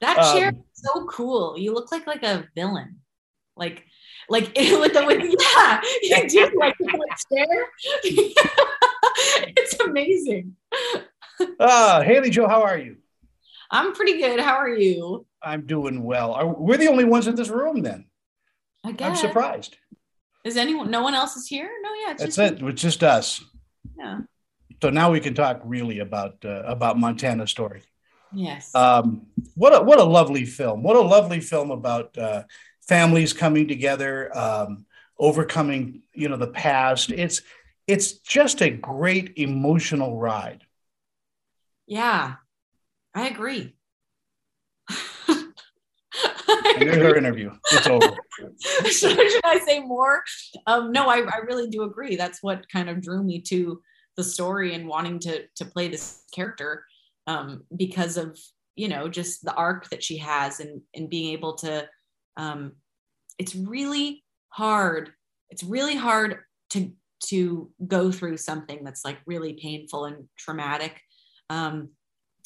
That chair um, is so cool. You look like like a villain. Like like with the with, yeah, you do like chair. it's amazing. Uh Haley Joe, how are you? I'm pretty good. How are you? I'm doing well. Are, we're the only ones in this room then. I guess. I'm surprised. Is anyone? No one else is here? No, yeah. It's That's just it. It's just us. Yeah. So now we can talk really about uh, about Montana story. Yes. Um, what a what a lovely film! What a lovely film about uh, families coming together, um, overcoming you know the past. It's it's just a great emotional ride. Yeah, I agree. Your interview. It's over. should, should, I say more? Um, no, I, I really do agree. That's what kind of drew me to the story and wanting to to play this character um, because of you know just the arc that she has and and being able to. Um, it's really hard. It's really hard to to go through something that's like really painful and traumatic. Um,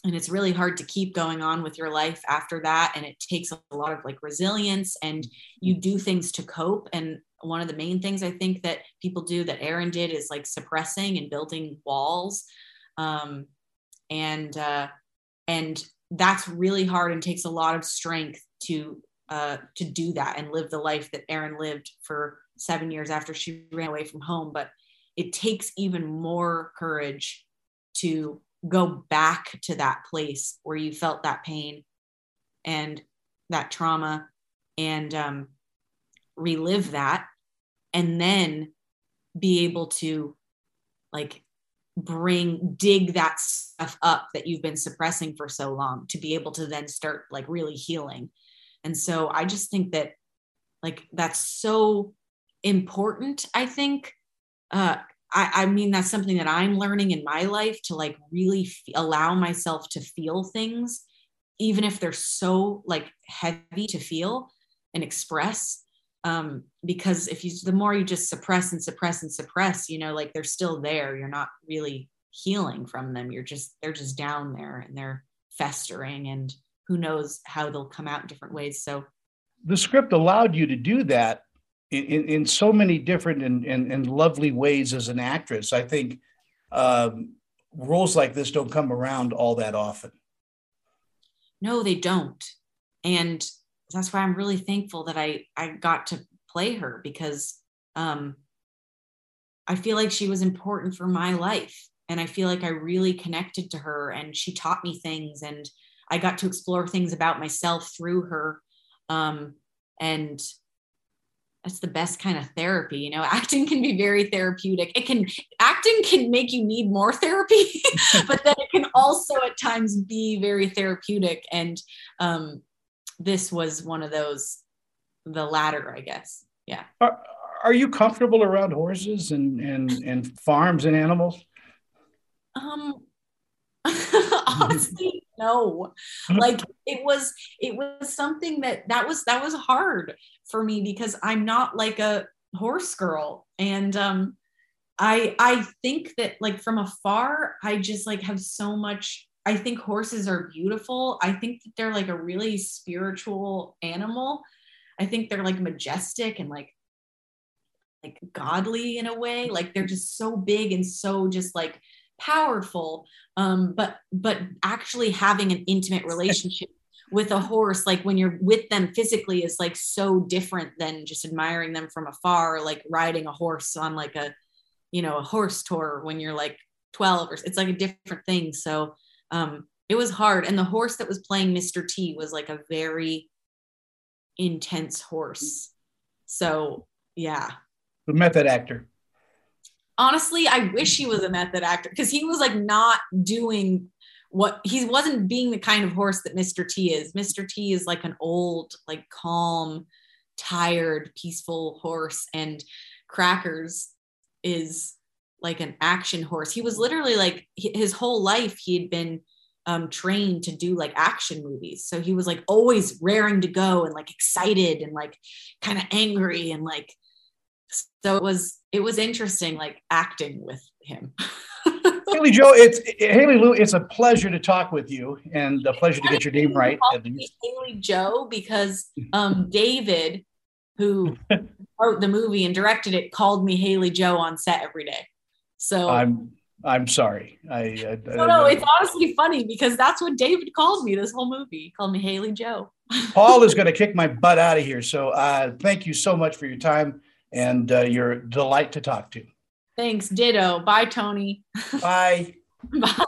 and it's really hard to keep going on with your life after that and it takes a lot of like resilience and you do things to cope and one of the main things i think that people do that erin did is like suppressing and building walls um, and uh, and that's really hard and takes a lot of strength to uh, to do that and live the life that erin lived for seven years after she ran away from home. But it takes even more courage to go back to that place where you felt that pain and that trauma and um, relive that and then be able to like bring dig that stuff up that you've been suppressing for so long to be able to then start like really healing. And so i just think that like that's so important i think. Uh I, I mean that's something that i'm learning in my life to like really f- allow myself to feel things even if they're so like heavy to feel and express um because if you the more you just suppress and suppress and suppress you know like they're still there you're not really healing from them you're just they're just down there and they're festering and who knows how they'll come out in different ways so the script allowed you to do that in, in so many different and, and, and lovely ways as an actress. I think um, roles like this don't come around all that often. No, they don't. And that's why I'm really thankful that I, I got to play her because um, I feel like she was important for my life. And I feel like I really connected to her and she taught me things and I got to explore things about myself through her. Um, and that's the best kind of therapy you know acting can be very therapeutic it can acting can make you need more therapy but then it can also at times be very therapeutic and um, this was one of those the latter i guess. Yeah. Are, are you comfortable around horses and and and farms and animals? Um honestly no. Like it was it was something that that was that was hard for me because i'm not like a horse girl. And um i i think that like from afar i just like have so much i think horses are beautiful. I think that they're like a really spiritual animal. I think they're like majestic and like like godly in a way. Like they're just so big and so just like powerful. Um, but but actually having an intimate relationship with a horse like when you're with them physically is like so different than just admiring them from afar like riding a horse on like a you know a horse tour when you're like 12 or it's like a different thing. So um it was hard and the horse that was playing mr t was like a very intense horse so yeah the method actor honestly, I wish he was a method actor because he was like not doing what he wasn't being the kind of horse that Mr. T is. Mr. T is like an old, like calm, tired, peaceful horse, and Crackers is like an action horse. He was literally like his whole life he had been um, trained to do like action movies. So he was like always raring to go and like excited and like kind of angry and like so it was it was interesting like acting with him Haley Joe, it's Haley Lu. It's a pleasure to talk with you, and a pleasure to get your name right. Haley Joe, because um, David, who wrote the movie and directed it, called me Haley Joe on set every day. So I'm I'm sorry. I, I no, no, it's honestly funny because that's what David called me this whole movie. He called me Haley Joe. Paul is going to kick my butt out of here. So uh, thank you so much for your time and uh, your delight to talk to. Thanks. Ditto. Bye, Tony. Bye. Bye.